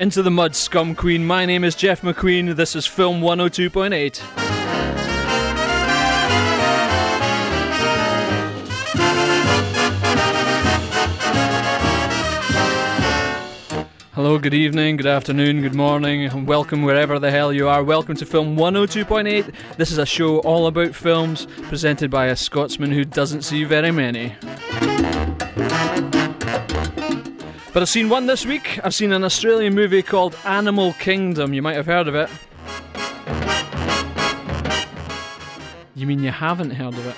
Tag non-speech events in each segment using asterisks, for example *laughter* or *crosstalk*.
Into the Mud, Scum Queen. My name is Jeff McQueen. This is Film 102.8. Hello, good evening, good afternoon, good morning, and welcome wherever the hell you are. Welcome to Film 102.8. This is a show all about films presented by a Scotsman who doesn't see very many. But I've seen one this week. I've seen an Australian movie called Animal Kingdom. You might have heard of it. You mean you haven't heard of it?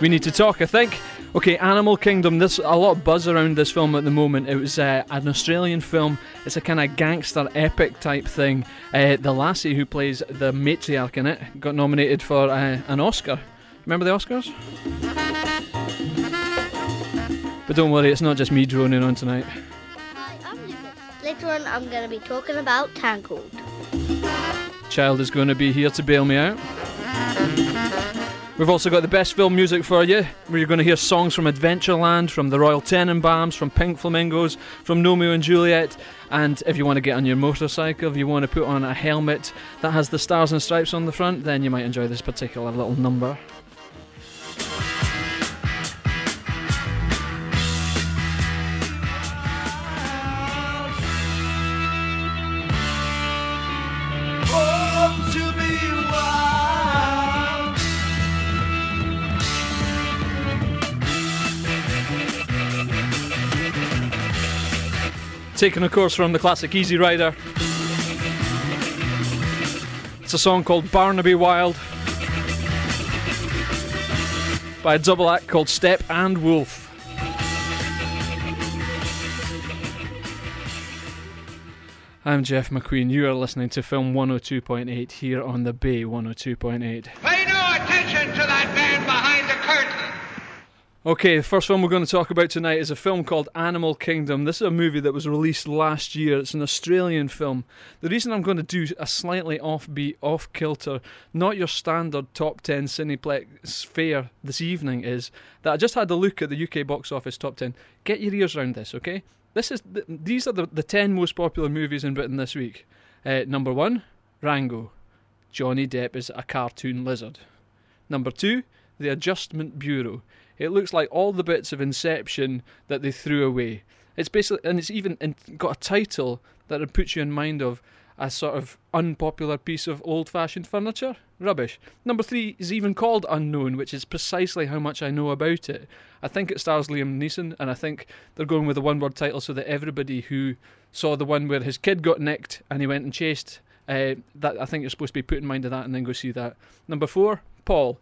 We need to talk, I think. Okay, Animal Kingdom. There's a lot of buzz around this film at the moment. It was uh, an Australian film. It's a kind of gangster epic type thing. Uh, the lassie who plays the matriarch in it got nominated for uh, an Oscar. Remember the Oscars? But don't worry, it's not just me droning on tonight. Hi, I'm Lucas. Later on, I'm going to be talking about Tangled. Child is going to be here to bail me out. We've also got the best film music for you, where you're going to hear songs from Adventureland, from the Royal Tenenbaums, from Pink Flamingos, from Gnomeo and Juliet. And if you want to get on your motorcycle, if you want to put on a helmet that has the stars and stripes on the front, then you might enjoy this particular little number. Taken, of course, from the classic Easy Rider. It's a song called Born to Be Wild by a double act called Steppenwolf. I'm Jeff McQueen. You are listening to Film 102.8 here on the Bay 102.8. Okay, the first film we're going to talk about tonight is a film called Animal Kingdom. This is a movie that was released last year. It's an Australian film. The reason I'm going to do a slightly offbeat, off kilter, not your standard top 10 Cineplex fare this evening is that I just had a look at the UK box office top 10. Get your ears around this, okay? This is th- these are the, the 10 most popular movies in Britain this week. Uh, number 1, Rango. Johnny Depp is a cartoon lizard. Number 2, The Adjustment Bureau. It looks like all the bits of Inception that they threw away. It's basically, and it's even got a title that would put you in mind of a sort of unpopular piece of old-fashioned furniture. Rubbish. Number three is even called Unknown, which is precisely how much I know about it. I think it stars Liam Neeson, and I think they're going with a one-word title so that everybody who saw the one where his kid got nicked and he went and chased, uh, that I think you're supposed to be put in mind of that and then go see that. Number four, Paul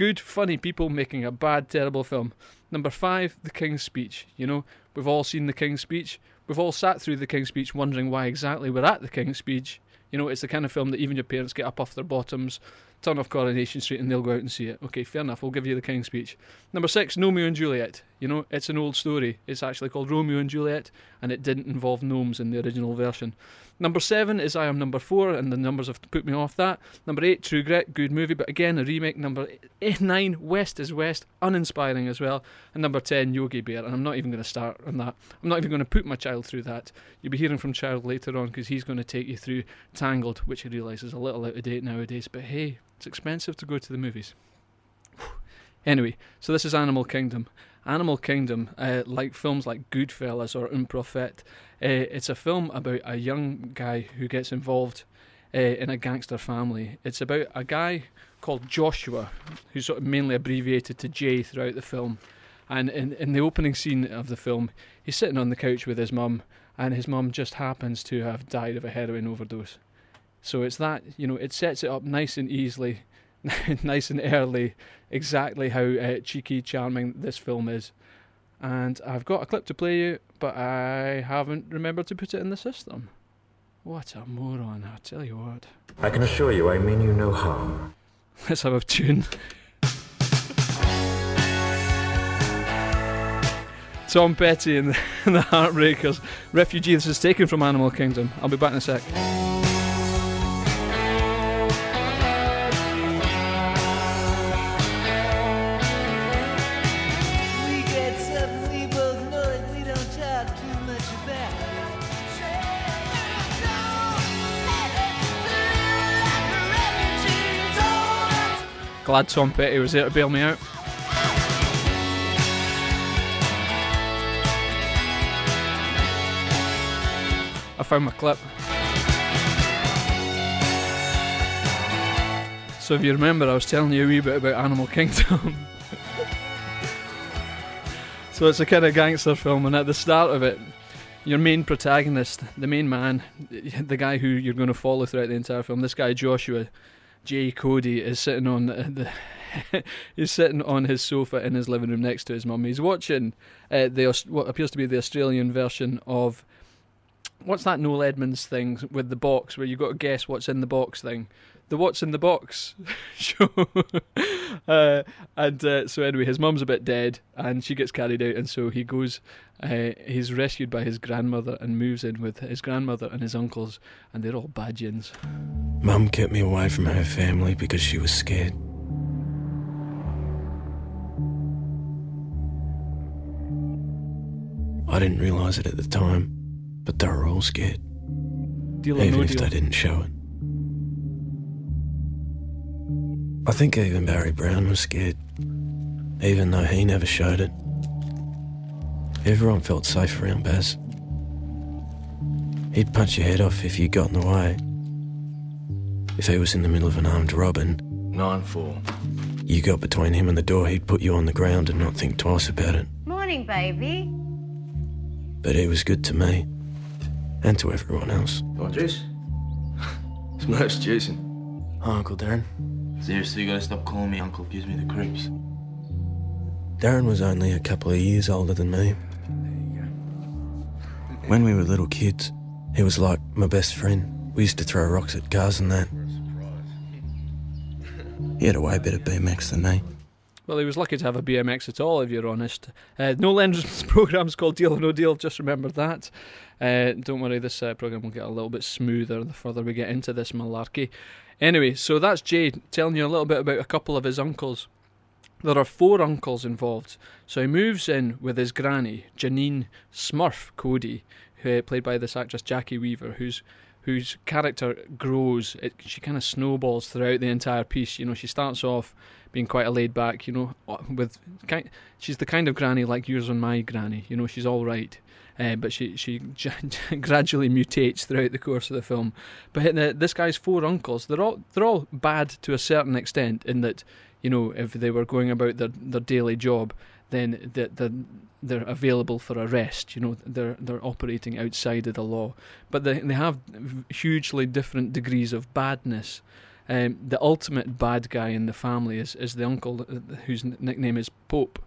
good, funny people making a bad, terrible film. Number five, The King's Speech. You know, we've all seen The King's Speech. We've all sat through The King's Speech wondering why exactly we're at The King's Speech. You know, it's the kind of film that even your parents get up off their bottoms, turn off Coronation Street, and they'll go out and see it. Okay, fair enough. We'll give you The King's Speech. Number six, Gnomeo and Juliet. You know, it's an old story. It's actually called Romeo and Juliet, and it didn't involve gnomes in the original version. Number seven is I Am Number Four, and the numbers have put me off that. Number eight, True Grit, good movie, but again a remake. Number eight, *laughs* nine, West is West, uninspiring as well. And number ten, Yogi Bear, and I'm not even going to start on that. I'm not even going to put my child through that. You'll be hearing from Child later on because he's going to take you through Tangled, which I realise is a little out of date nowadays, but hey, it's expensive to go to the movies. Anyway, so this is Animal Kingdom. Animal Kingdom, uh, like films like Goodfellas or Un Prophète, uh, it's a film about a young guy who gets involved uh, in a gangster family. It's about a guy called Joshua, who's sort of mainly abbreviated to J throughout the film. And in, in the opening scene of the film, he's sitting on the couch with his mum, and his mum just happens to have died of a heroin overdose. So it's that, you know, it sets it up nice and easily *laughs* nice and early exactly how uh, cheeky, charming this film is. And I've got a clip to play you, but I haven't remembered to put it in the system. What a moron, I tell you what. I can assure you I mean you no harm. *laughs* Let's have a tune. Tom Petty and the, *laughs* and the Heartbreakers. Refugee, this is taken from Animal Kingdom. I'll be back in a sec. Glad Tom Petty was there to bail me out. I found my clip. So if you remember, I was telling you a wee bit about Animal Kingdom. *laughs* so it's a kind of gangster film, and at the start of it, your main protagonist, the main man, the guy who you're going to follow throughout the entire film, this guy Joshua J. Cody, is sitting on the. he's *laughs* sitting on his sofa in his living room next to his mum. He's watching uh, the what appears to be the Australian version of what's that Noel Edmonds thing with the box where you have got to guess what's in the box thing. The what's in the box *laughs* show. uh, and uh, so anyway, his mum's a bit dead, and she gets carried out, and so he goes. Uh, he's rescued by his grandmother and moves in with his grandmother and his uncles, and they're all badgins. Mum kept me away from her family because she was scared. I didn't realise it at the time, but they were all scared, Deal even no if deal? they didn't show it. I think even Barry Brown was scared, even though he never showed it. Everyone felt safe around Baz. He'd punch your head off if you got in the way. If he was in the middle of an armed robin, 9 4. you got between him and the door, he'd put you on the ground and not think twice about it. Morning, baby. But he was good to me, and to everyone else. You want juice? Smurf's juicing. Hi, Uncle Darren. Seriously, you gotta stop calling me uncle. Gives me the creeps. Darren was only a couple of years older than me. When we were little kids, he was like my best friend. We used to throw rocks at cars and that. He had a way better BMX than me. Well, he was lucky to have a BMX at all, if you're honest. Uh, Noel Edmonds' *laughs* programme's called Deal or No Deal, just remember that. Uh, don't worry, this uh, programme will get a little bit smoother the further we get into this malarkey. Anyway, so that's Jay telling you a little bit about a couple of his uncles. There are four uncles involved. So he moves in with his granny, Janine Smurf Cody, who, played by this actress Jacki Weaver, whose whose character grows. It, she kind of snowballs throughout the entire piece. You know, she starts off being quite a laid back, you know, uh, with kind. She's the kind of granny like yours and my granny. You know, she's all right. Uh, but she she *laughs* gradually mutates throughout the course of the film. But the, this guy's four uncles, they're all they're all bad to a certain extent in that you know if they were going about their, their daily job, then the, the, they're available for arrest. You know they're they're operating outside of the law, but they they have hugely different degrees of badness. Um, the ultimate bad guy in the family is, is the uncle uh, whose nickname is Pope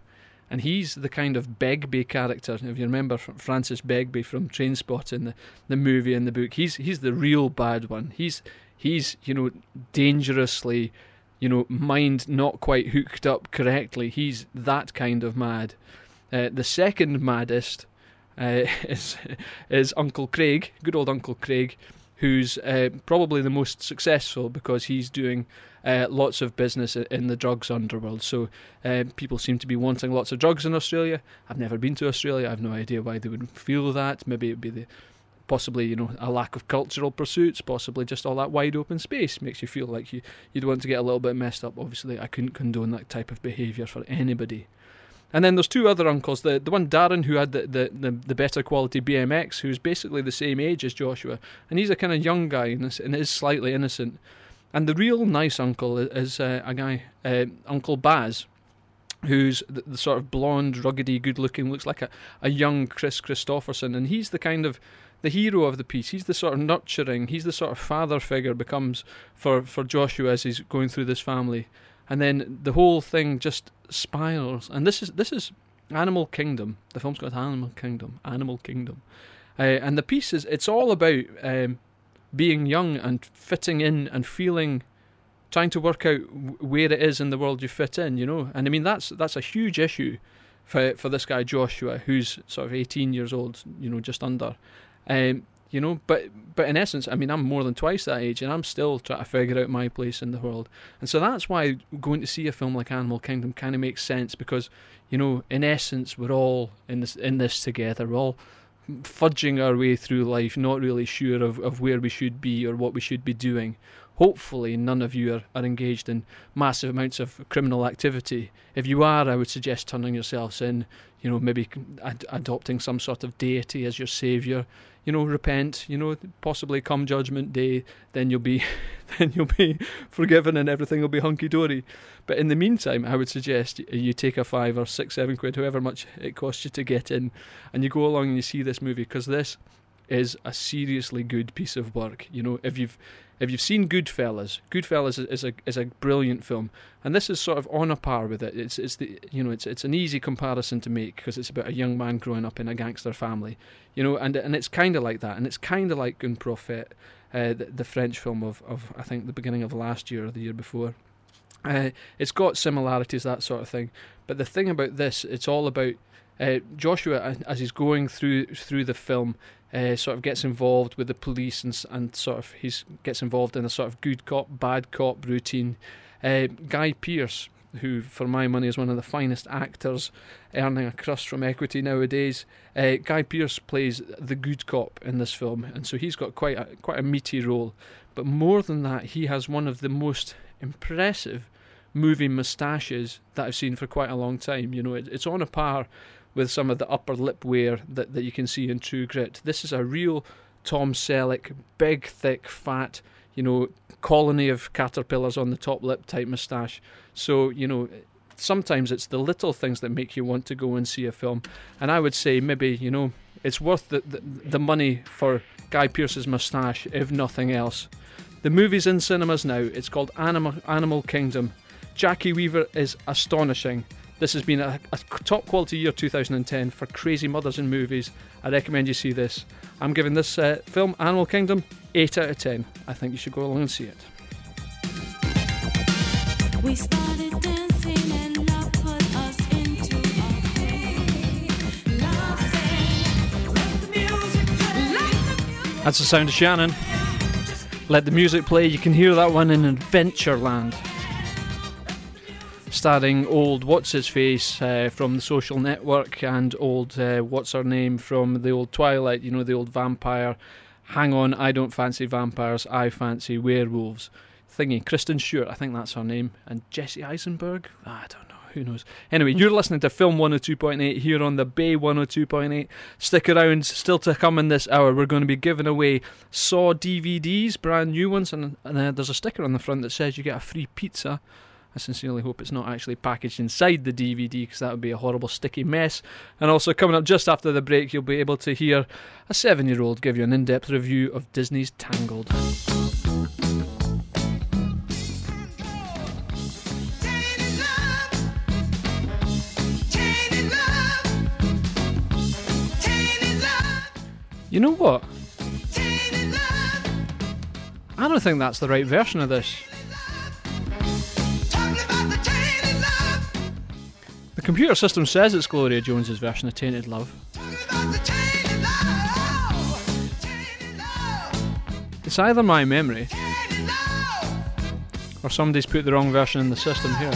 and he's the kind of Begbie character. If you remember Francis Begbie from Trainspotting, the the movie and the book, he's he's the real bad one. He's he's you know dangerously, you know, mind not quite hooked up correctly. He's that kind of mad. Uh, the second maddest uh, *laughs* is is Uncle Craig, good old Uncle Craig, who's uh, probably the most successful because he's doing uh, lots of business in the drugs underworld. So uh, people seem to be wanting lots of drugs in Australia. I've never been to Australia. I've no idea why they would feel that. Maybe it'd be the possibly you know a lack of cultural pursuits. Possibly just all that wide open space makes you feel like you you'd want to get a little bit messed up. Obviously, I couldn't condone that type of behaviour for anybody. And then there's two other uncles. The the one Darren who had the, the, the, the better quality BMX, who's basically the same age as Joshua, and he's a kind of young guy and is, and is slightly innocent. And the real nice uncle is uh, a guy, uh, Uncle Baz, who's the, the sort of blonde, ruggedy, good-looking, looks like a, a young Kris Kristofferson, and he's the kind of the hero of the piece. He's the sort of nurturing, he's the sort of father figure becomes for, for Joshua as he's going through this family. And then the whole thing just spirals. And this is this is Animal Kingdom. The film's called Animal Kingdom. Animal Kingdom. Uh, and the piece is it's all about um, being young and fitting in and feeling trying to work out where it is in the world you fit in you know and i mean that's that's a huge issue for for this guy joshua who's sort of 18 years old you know just under um you know but but in essence i mean i'm more than twice that age and i'm still trying to figure out my place in the world. And so that's why going to see a film like animal kingdom kind of makes sense because you know in essence we're all in this in this together. We're all fudging our way through life, not really sure of, of where we should be or what we should be doing, hopefully none of you are, are engaged in massive amounts of criminal activity. If you are, I would suggest turning yourselves in, you know, maybe ad- adopting some sort of deity as your savior. You know, repent. You know, possibly come Judgment Day, then you'll be, *laughs* then you'll be forgiven and everything will be hunky dory. But in the meantime, I would suggest you take a five or six, seven quid, however much it costs you to get in, and you go along and you see this movie because this is a seriously good piece of work. You know, if you've if you've seen Goodfellas, Goodfellas is, a is a brilliant film, and this is sort of on a par with it. It's it's the you know it's it's an easy comparison to make because it's about a young man growing up in a gangster family, you know, and and it's kind of like that, and it's kind of like Un Prophète, uh, the, the French film of of I think the beginning of last year or the year before. Uh, it's got similarities, that sort of thing. But the thing about this, it's all about uh, Joshua as he's going through through the film. Uh, sort of gets involved with the police and and sort of he's gets involved in a sort of good cop bad cop routine. Uh, Guy Pearce, who for my money is one of the finest actors earning a crust from equity nowadays. Uh, Guy Pearce plays the good cop in this film, and so he's got quite a, quite a meaty role. But more than that, he has one of the most impressive moving moustaches that I've seen for quite a long time. You know, it, it's on a par with some of the upper lip wear that, that you can see in True Grit. This is a real Tom Selleck, big, thick, fat, you know, colony of caterpillars on the top lip type moustache. So, you know, sometimes it's the little things that make you want to go and see a film. And I would say maybe, you know, it's worth the, the, the money for Guy Pearce's moustache, if nothing else. The movie's in cinemas now. It's called Animal, Animal Kingdom. Jacki Weaver is astonishing. This has been a, a, top quality year 2010 for crazy mothers in movies. I recommend you see this. I'm giving this uh, film, Animal Kingdom, 8 out of 10. I think you should go along and see it. We started dancing and love put us into a. Love sang, let the music play. The music That's the sound of Shannon. Let the music play. You can hear that one in Adventureland. Starring old What's His Face uh, from the Social Network and old uh, What's Her Name from the old Twilight, you know, the old vampire. Hang on, I don't fancy vampires, I fancy werewolves. Thingy, Kristen Stewart, I think that's her name. And Jesse Eisenberg? I don't know who knows? Anyway, you're listening to Film 102.8 here on the Bay 102.8. Stick around, still to come in this hour. We're going to be giving away Saw DVDs, brand new ones, and, and uh, there's a sticker on the front that says you get a free pizza. I sincerely hope it's not actually packaged inside the DVD because that would be a horrible sticky mess. And also, coming up just after the break, you'll be able to hear a seven year old give you an in depth review of Disney's Tangled. You know what? I don't think that's the right version of this. Computer system says it's Gloria Jones's version of Tainted Love. It's either my memory or somebody's put the wrong version in the system here.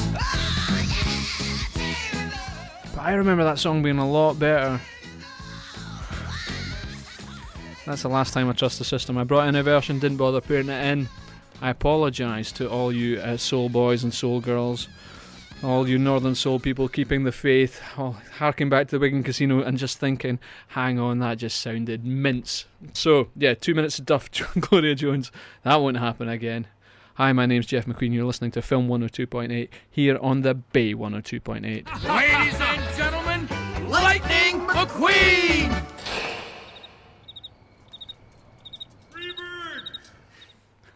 But I remember that song being a lot better. That's the last time I trust the system. I brought in a version, didn't bother putting it in. I apologise to all you uh, soul boys and soul girls, all you northern soul people keeping the faith, all harking back to the Wigan Casino and just thinking, hang on, that just sounded mince. So, yeah, two minutes of duff, *laughs* Gloria Jones. That won't happen again. Hi, my name's Jeff McQueen. You're listening to Film 102.8 here on the Bay 102.8. Ladies and gentlemen, Lightning McQueen!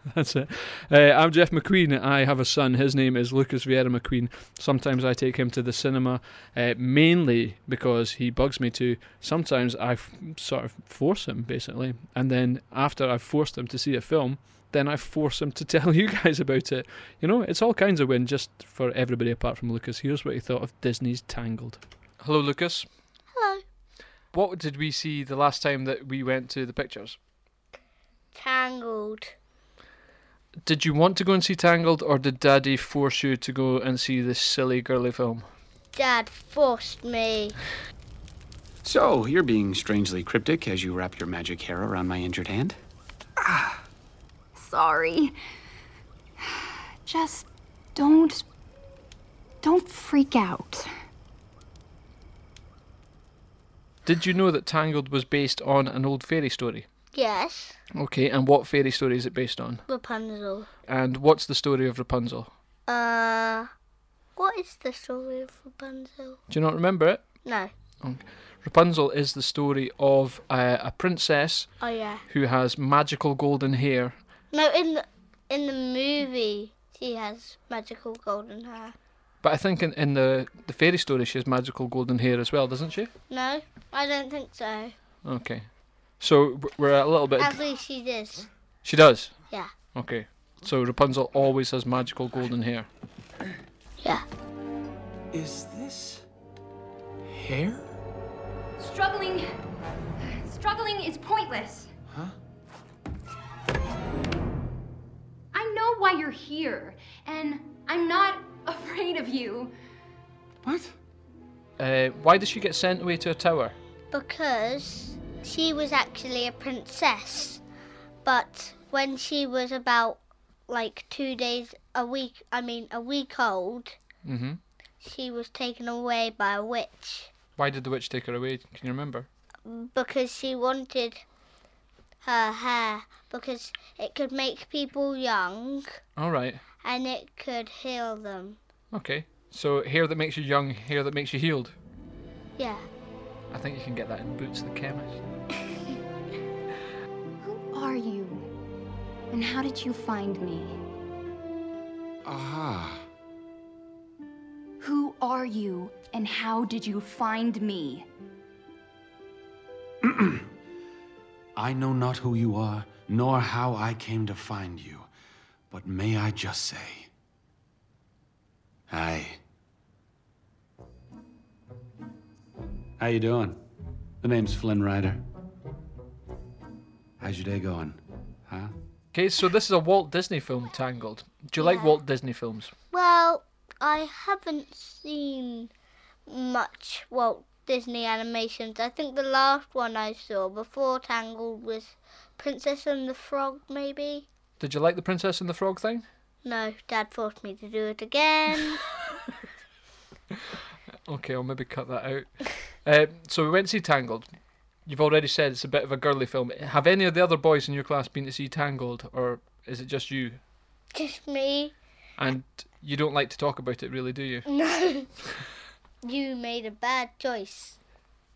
*laughs* That's it. Uh, I'm Jeff McQueen. I have a son. His name is Lucas Vieira McQueen. Sometimes I take him to the cinema, uh, mainly because he bugs me to. Sometimes I f- sort of force him, basically. And then after I've forced him to see a film, then I force him to *laughs* tell you guys about it. You know, it's all kinds of win just for everybody apart from Lucas. Here's what he thought of Disney's Tangled. Hello, Lucas. Hello. What did we see the last time that we went to the pictures? Tangled. Did you want to go and see Tangled, or did Daddy force you to go and see this silly girly film? Dad forced me. So, you're being strangely cryptic as you wrap your magic hair around my injured hand? Sorry. Just don't. Don't freak out. Did you know that Tangled was based on an old fairy story? Yes, Okay, and what fairy story is it based on? Rapunzel. And what's the story of Rapunzel? Uh, what is the story of Rapunzel? Do you not remember it? No. Okay. Rapunzel is the story of uh, a princess Oh yeah. who has magical golden hair. No, in the in the movie, she has magical golden hair. But I think in, in the, the fairy story she has magical golden hair as well, doesn't she? No, I don't think so. Okay. So we're a little bit. Actually, she does. She does? Yeah. Okay. So Rapunzel always has magical golden hair. Yeah. Is this hair? Struggling. Struggling is pointless. Huh? I know why you're here, and I'm not afraid of you. What? Uh, why did she get sent away to a tower? Because she was actually a princess, but when she was about like two days a week, I mean a week old, hmm she was taken away by a witch Why did the witch take her away? Can you remember? because she wanted her hair because it could make people young All right. and it could heal them. Okay. So hair that makes you young, hair that makes you healed. Yeah. I think you can get that in Boots the chemist. *laughs* Who are you? And how did you find me? Aha. Who are you? And how did you find me? *clears throat* I know not who you are, nor how I came to find you. But may I just say, Hi. How you doing? The name's Flynn Rider. How's your day going? Huh? Okay, so this is a Walt Disney film, Tangled. Do you like Walt Disney films? Well, I haven't seen much Walt Disney animations. I think the last one I saw before Tangled was Princess and the Frog, maybe? Did you like the Princess and the Frog thing? No, Dad forced me to do it again. *laughs* Okay, I'll maybe cut that out. *laughs* uh, so we went to see Tangled. You've already said it's a bit of a girly film. Have any of the other boys in your class been to see Tangled, or is it just you? Just me. And you don't like to talk about it, really, do you? *laughs* No. you made a bad choice.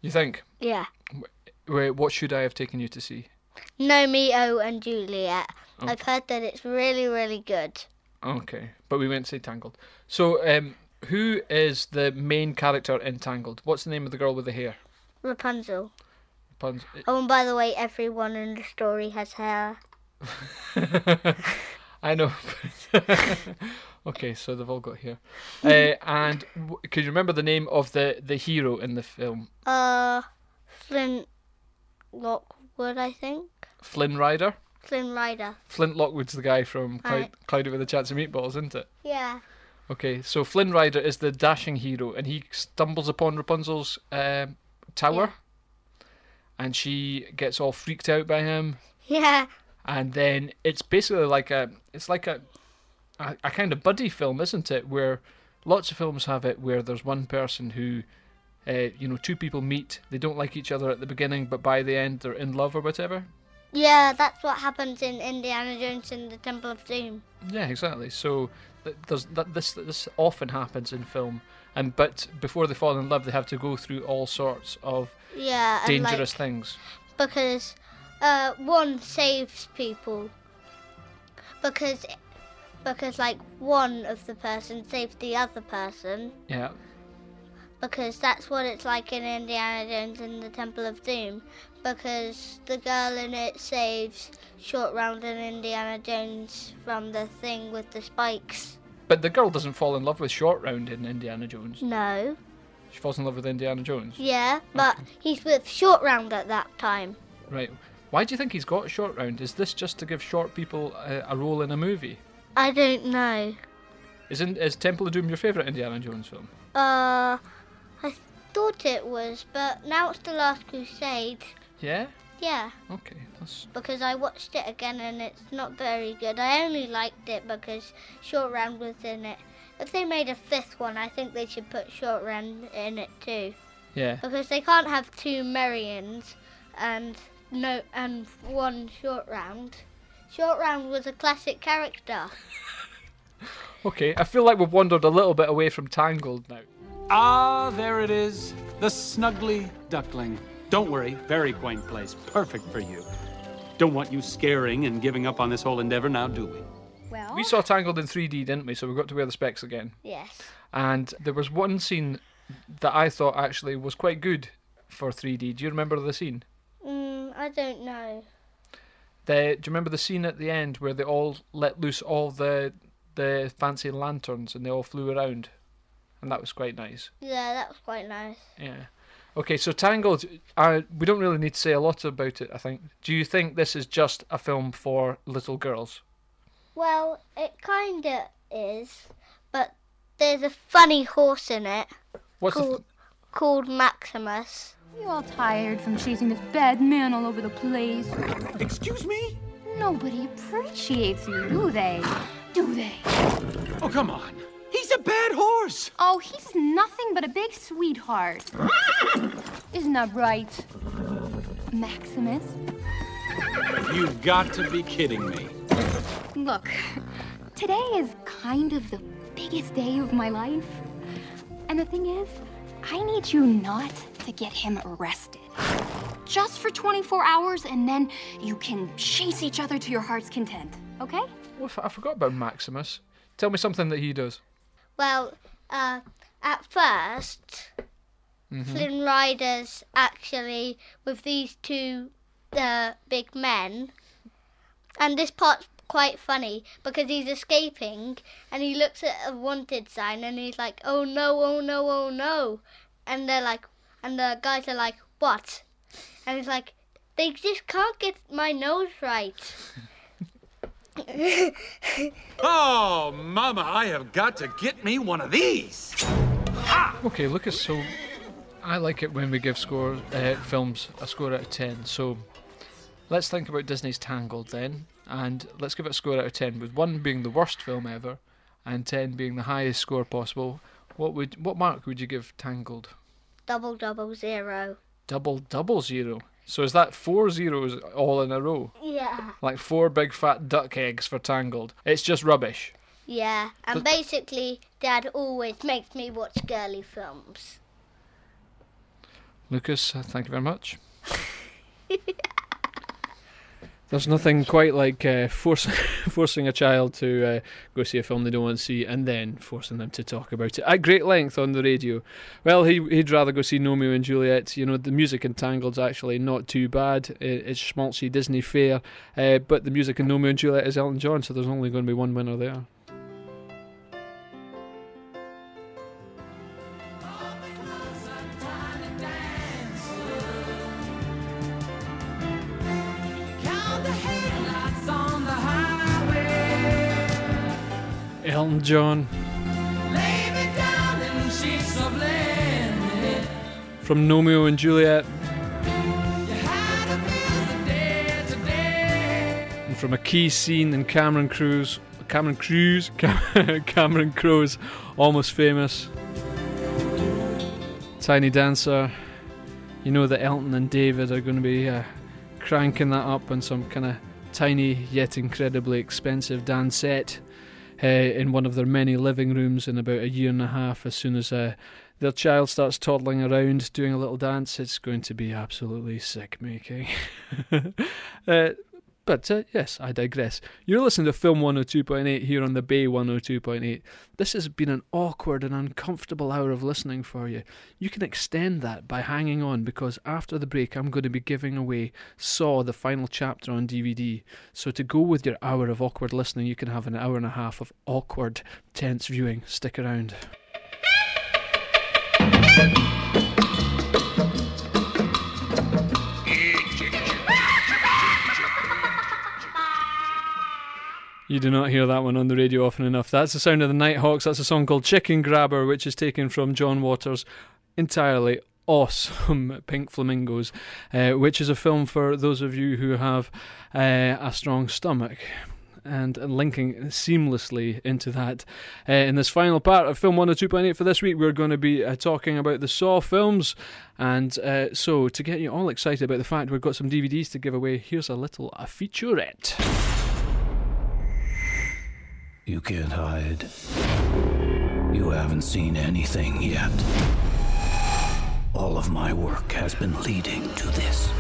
You think? Yeah. Wait, what should I have taken you to see? Gnomeo and Juliet. Oh. I've heard that it's really, really good. Okay, but we went to see Tangled. So, um, who is the main character in Tangled? What's the name of the girl with the hair? Rapunzel. Puns. Oh, and by the way, everyone in the story has hair. *laughs* I know. *laughs* okay, so they've all got hair. Uh, and w- can you remember the name of the, the hero in the film? Uh, Flint Lockwood, I think. Flynn Rider? Flynn Rider. Flint Lockwood's the guy from Cloud, Right. Cloudy with a Chance of Meatballs, isn't it? Yeah. Okay, so Flynn Rider is the dashing hero, and he stumbles upon Rapunzel's um, tower, and she gets all freaked out by him, Yeah. and then it's basically like a it's like a, a a kind of buddy film, isn't it? Where lots of films have it where there's one person who, uh, you know, two people meet, they don't like each other at the beginning, but by the end they're in love or whatever. Yeah, that's what happens in Indiana Jones and the Temple of Doom. Yeah, exactly. So there's this this often happens in film, and but before they fall in love, they have to go through all sorts of Yeah, dangerous like, things. because uh, one saves people. Because because like one of the person saves the other person. Yeah, because that's what it's like in Indiana Jones and the Temple of Doom. Because the girl in it saves Short Round and Indiana Jones from the thing with the spikes. but the girl doesn't fall in love with Short Round in Indiana Jones. No. She falls in love with Indiana Jones. Yeah, but he's with Short Round at that time. Right. Why do you think he's got Short Round? Is this just to give short people a, a role in a movie? I don't know. Is in, is Temple of Doom your favourite Indiana Jones film? Uh, I thought it was, but now it's The Last Crusade. Yeah. Yeah, Okay, that's because I watched it again and it's not very good. I only liked it because Short Round was in it. If they made a fifth one, I think they should put Short Round in it too. yeah. Because they can't have two Marions and no and one Short Round. Short Round was a classic character. *laughs* Okay, I feel like we've wandered a little bit away from Tangled now. Ah, there it is. The snuggly duckling. Don't worry, very quaint place. Perfect for you. Don't want you scaring and giving up on this whole endeavor now, do we? Well, We saw Tangled in 3D, didn't we? So we got to wear the specs again. yes. And there was one scene that I thought actually was quite good for 3D. Do you remember the scene? Mm, I don't know. The, do you remember the scene at the end where they all let loose all the the fancy lanterns and they all flew around? And that was quite nice. Yeah, that was quite nice. Yeah. Okay, so Tangled, uh, we don't really need to say a lot about it, I think. Do you think this is just a film for little girls? Well, it kinda is, but there's a funny horse in it What's the called, called Maximus. You all tired from chasing this bad man all over the place? Excuse me? Nobody appreciates you, do they? Do they? Oh, come on. He's a bad horse. Oh, he's nothing but a big sweetheart. Isn't that right, Maximus? You've got to be kidding me. Look, today is kind of the biggest day of my life. And the thing is, I need you not to get him arrested. Just for 24 hours, and then you can chase each other to your heart's content, okay? Oh, I forgot about Maximus. Tell me something that he does. Well, uh, at first, Flynn Rider's actually with these two uh, big men, and this part's quite funny because he's escaping and he looks at a wanted sign and he's like, "Oh no, oh no, oh no," and they're like, and the guys are like, "What?" And he's like, "They just can't get my nose right." *laughs* Oh, Mama, I have got to get me one of these. Okay, Lucas, so I like it when we give score uh, films a score out of 10. So let's think about Disney's Tangled then, and let's give it a score out of 10, with 1 being the worst film ever, and 10 being the highest score possible. What would what mark would you give Tangled? double double zero. Double double zero. So is that four zeros all in a row? Yeah. Like four big fat duck eggs for Tangled. It's just rubbish. Yeah, and basically, Dad always makes me watch girly films. Lucas, thank you very much. *laughs* There's nothing quite like uh, forcing *laughs* forcing a child to uh, go see a film they don't want to see and then forcing them to talk about it at great length on the radio. Well, he, he'd rather go see Gnomeo and Juliet. You know, the music in Tangled's actually not too bad. It, it's schmaltzy Disney fare, uh, but the music in Gnomeo and Juliet is Elton John, so there's only going to be one winner there. John. From Gnomeo and Juliet. And from a key scene in Cameron Cruz. Cameron Cruz? Cam- *laughs* Cameron Crowe's Almost Famous. Tiny Dancer. You know that Elton and David are going to be uh, cranking that up on some kind of tiny yet incredibly expensive dance set uh, in one of their many living rooms in about a year and a half. As soon as uh, their child starts toddling around doing a little dance, it's going to be absolutely sick making. *laughs* uh, but uh, yes, I digress. You're listening to Film 102.8 here on the Bay 102.8. This has been an awkward and uncomfortable hour of listening for you. You can extend that by hanging on because after the break, I'm going to be giving away Saw, the final chapter on DVD. So to go with your hour of awkward listening, you can have an hour and a half of awkward, tense viewing. Stick around. You do not hear that one on the radio often enough. That's the sound of the Nighthawks. That's a song called Chicken Grabber, which is taken from John Waters' entirely awesome *laughs* Pink Flamingos, uh, which is a film for those of you who have uh, a strong stomach. And linking seamlessly into that. Uh, in this final part of Film 102.8 for this week, we're going to be uh, talking about the Saw films. And uh, so, to get you all excited about the fact we've got some DVDs to give away, here's a little a featurette. You can't hide. You haven't seen anything yet. All of my work has been leading to this.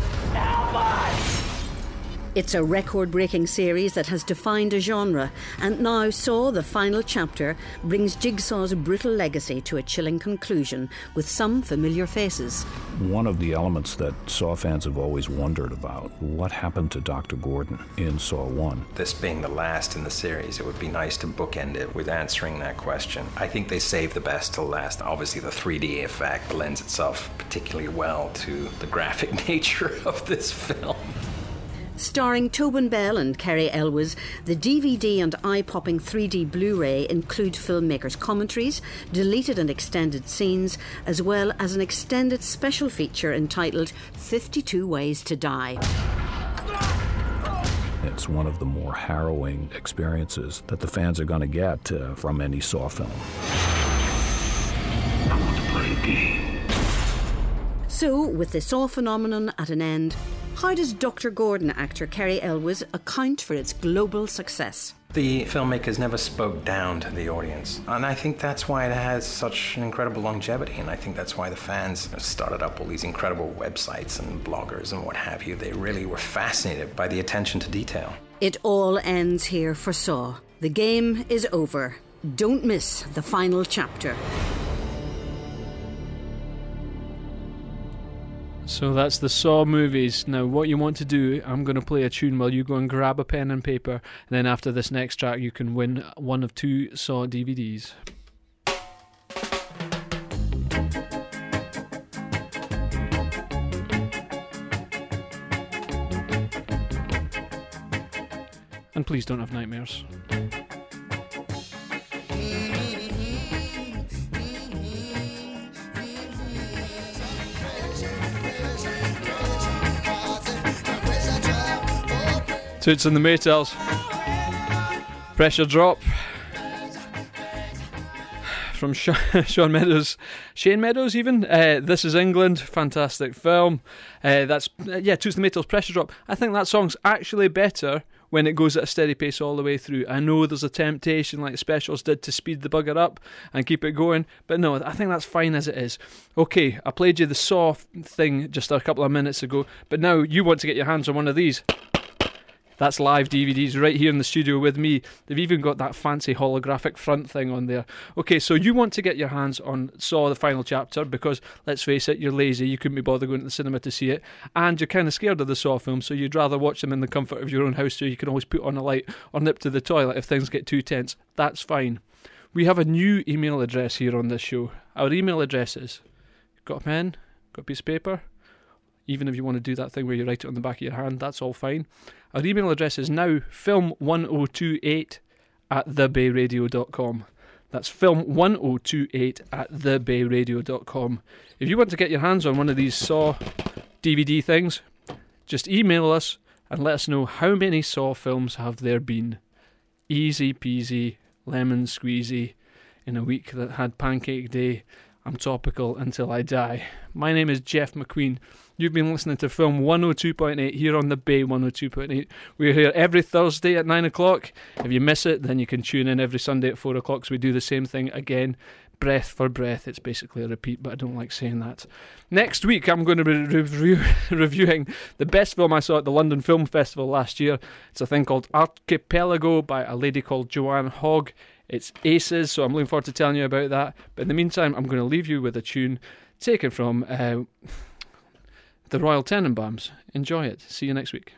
It's a record breaking series that has defined a genre, and now Saw, the final chapter, brings Jigsaw's brutal legacy to a chilling conclusion with some familiar faces. One of the elements that Saw fans have always wondered about what happened to Dr. Gordon in Saw 1? This being the last in the series, it would be nice to bookend it with answering that question. I think they saved the best till last. Obviously, the 3D effect lends itself particularly well to the graphic *laughs* nature of this film. Starring Tobin Bell and Cary Elwes, the DVD and eye popping 3D Blu ray include filmmakers' commentaries, deleted and extended scenes, as well as an extended special feature entitled 52 Ways to Die. It's one of the more harrowing experiences that the fans are going to get uh, from any Saw film. I want to play a game. So, with the Saw phenomenon at an end, how does Dr. Gordon actor Cary Elwes account for its global success? The filmmakers never spoke down to the audience. And I think that's why it has such an incredible longevity. And I think that's why the fans started up all these incredible websites and bloggers and what have you. They really were fascinated by the attention to detail. It all ends here for Saw. The game is over. Don't miss the final chapter. So that's the Saw movies. Now, what you want to do, I'm going to play a tune while you go and grab a pen and paper, and then after this next track, you can win one of two Saw DVDs. And please don't have nightmares. Toots and the Maytals. Pressure drop from Sean *laughs* Meadows, Shane Meadows, even. Uh, this is England, fantastic film. Uh, that's uh, yeah, Toots and the Maytals, Pressure Drop. I think that song's actually better when it goes at a steady pace all the way through. I know there's a temptation, like specials did, to speed the bugger up and keep it going, but no, I think that's fine as it is. Okay, I played you the Saw thing just a couple of minutes ago, but now you want to get your hands on one of these. That's live DVDs right here in the studio with me. They've even got that fancy holographic front thing on there. Okay, so you want to get your hands on Saw the final chapter because, let's face it, you're lazy. You couldn't be bothered going to the cinema to see it. And you're kind of scared of the Saw films, so you'd rather watch them in the comfort of your own house so you can always put on a light or nip to the toilet if things get too tense. That's fine. We have a new email address here on this show. Our email address is got a pen, got a piece of paper, even if you want to do that thing where you write it on the back of your hand, that's all fine. Our email address is now film1028 at thebayradio.com. That's film1028 at thebayradio.com. If you want to get your hands on one of these Saw DVD things, just email us and let us know how many Saw films have there been. Easy peasy, lemon squeezy, in a week that had Pancake Day. I'm topical until I die. My name is Jeff McQueen. You've been listening to Film 102.8 here on the Bay 102.8. We're here every Thursday at 9 o'clock. If you miss it, then you can tune in every Sunday at 4 o'clock. So we do the same thing again, breath for breath. It's basically a repeat, but I don't like saying that. Next week, I'm going to be review, *laughs* reviewing the best film I saw at the London Film Festival last year. It's a thing called Archipelago by a lady called Joanna Hogg. It's Aces, so I'm looking forward to telling you about that. But in the meantime, I'm going to leave you with a tune taken from uh, the Royal Tenenbaums. Enjoy it. See you next week.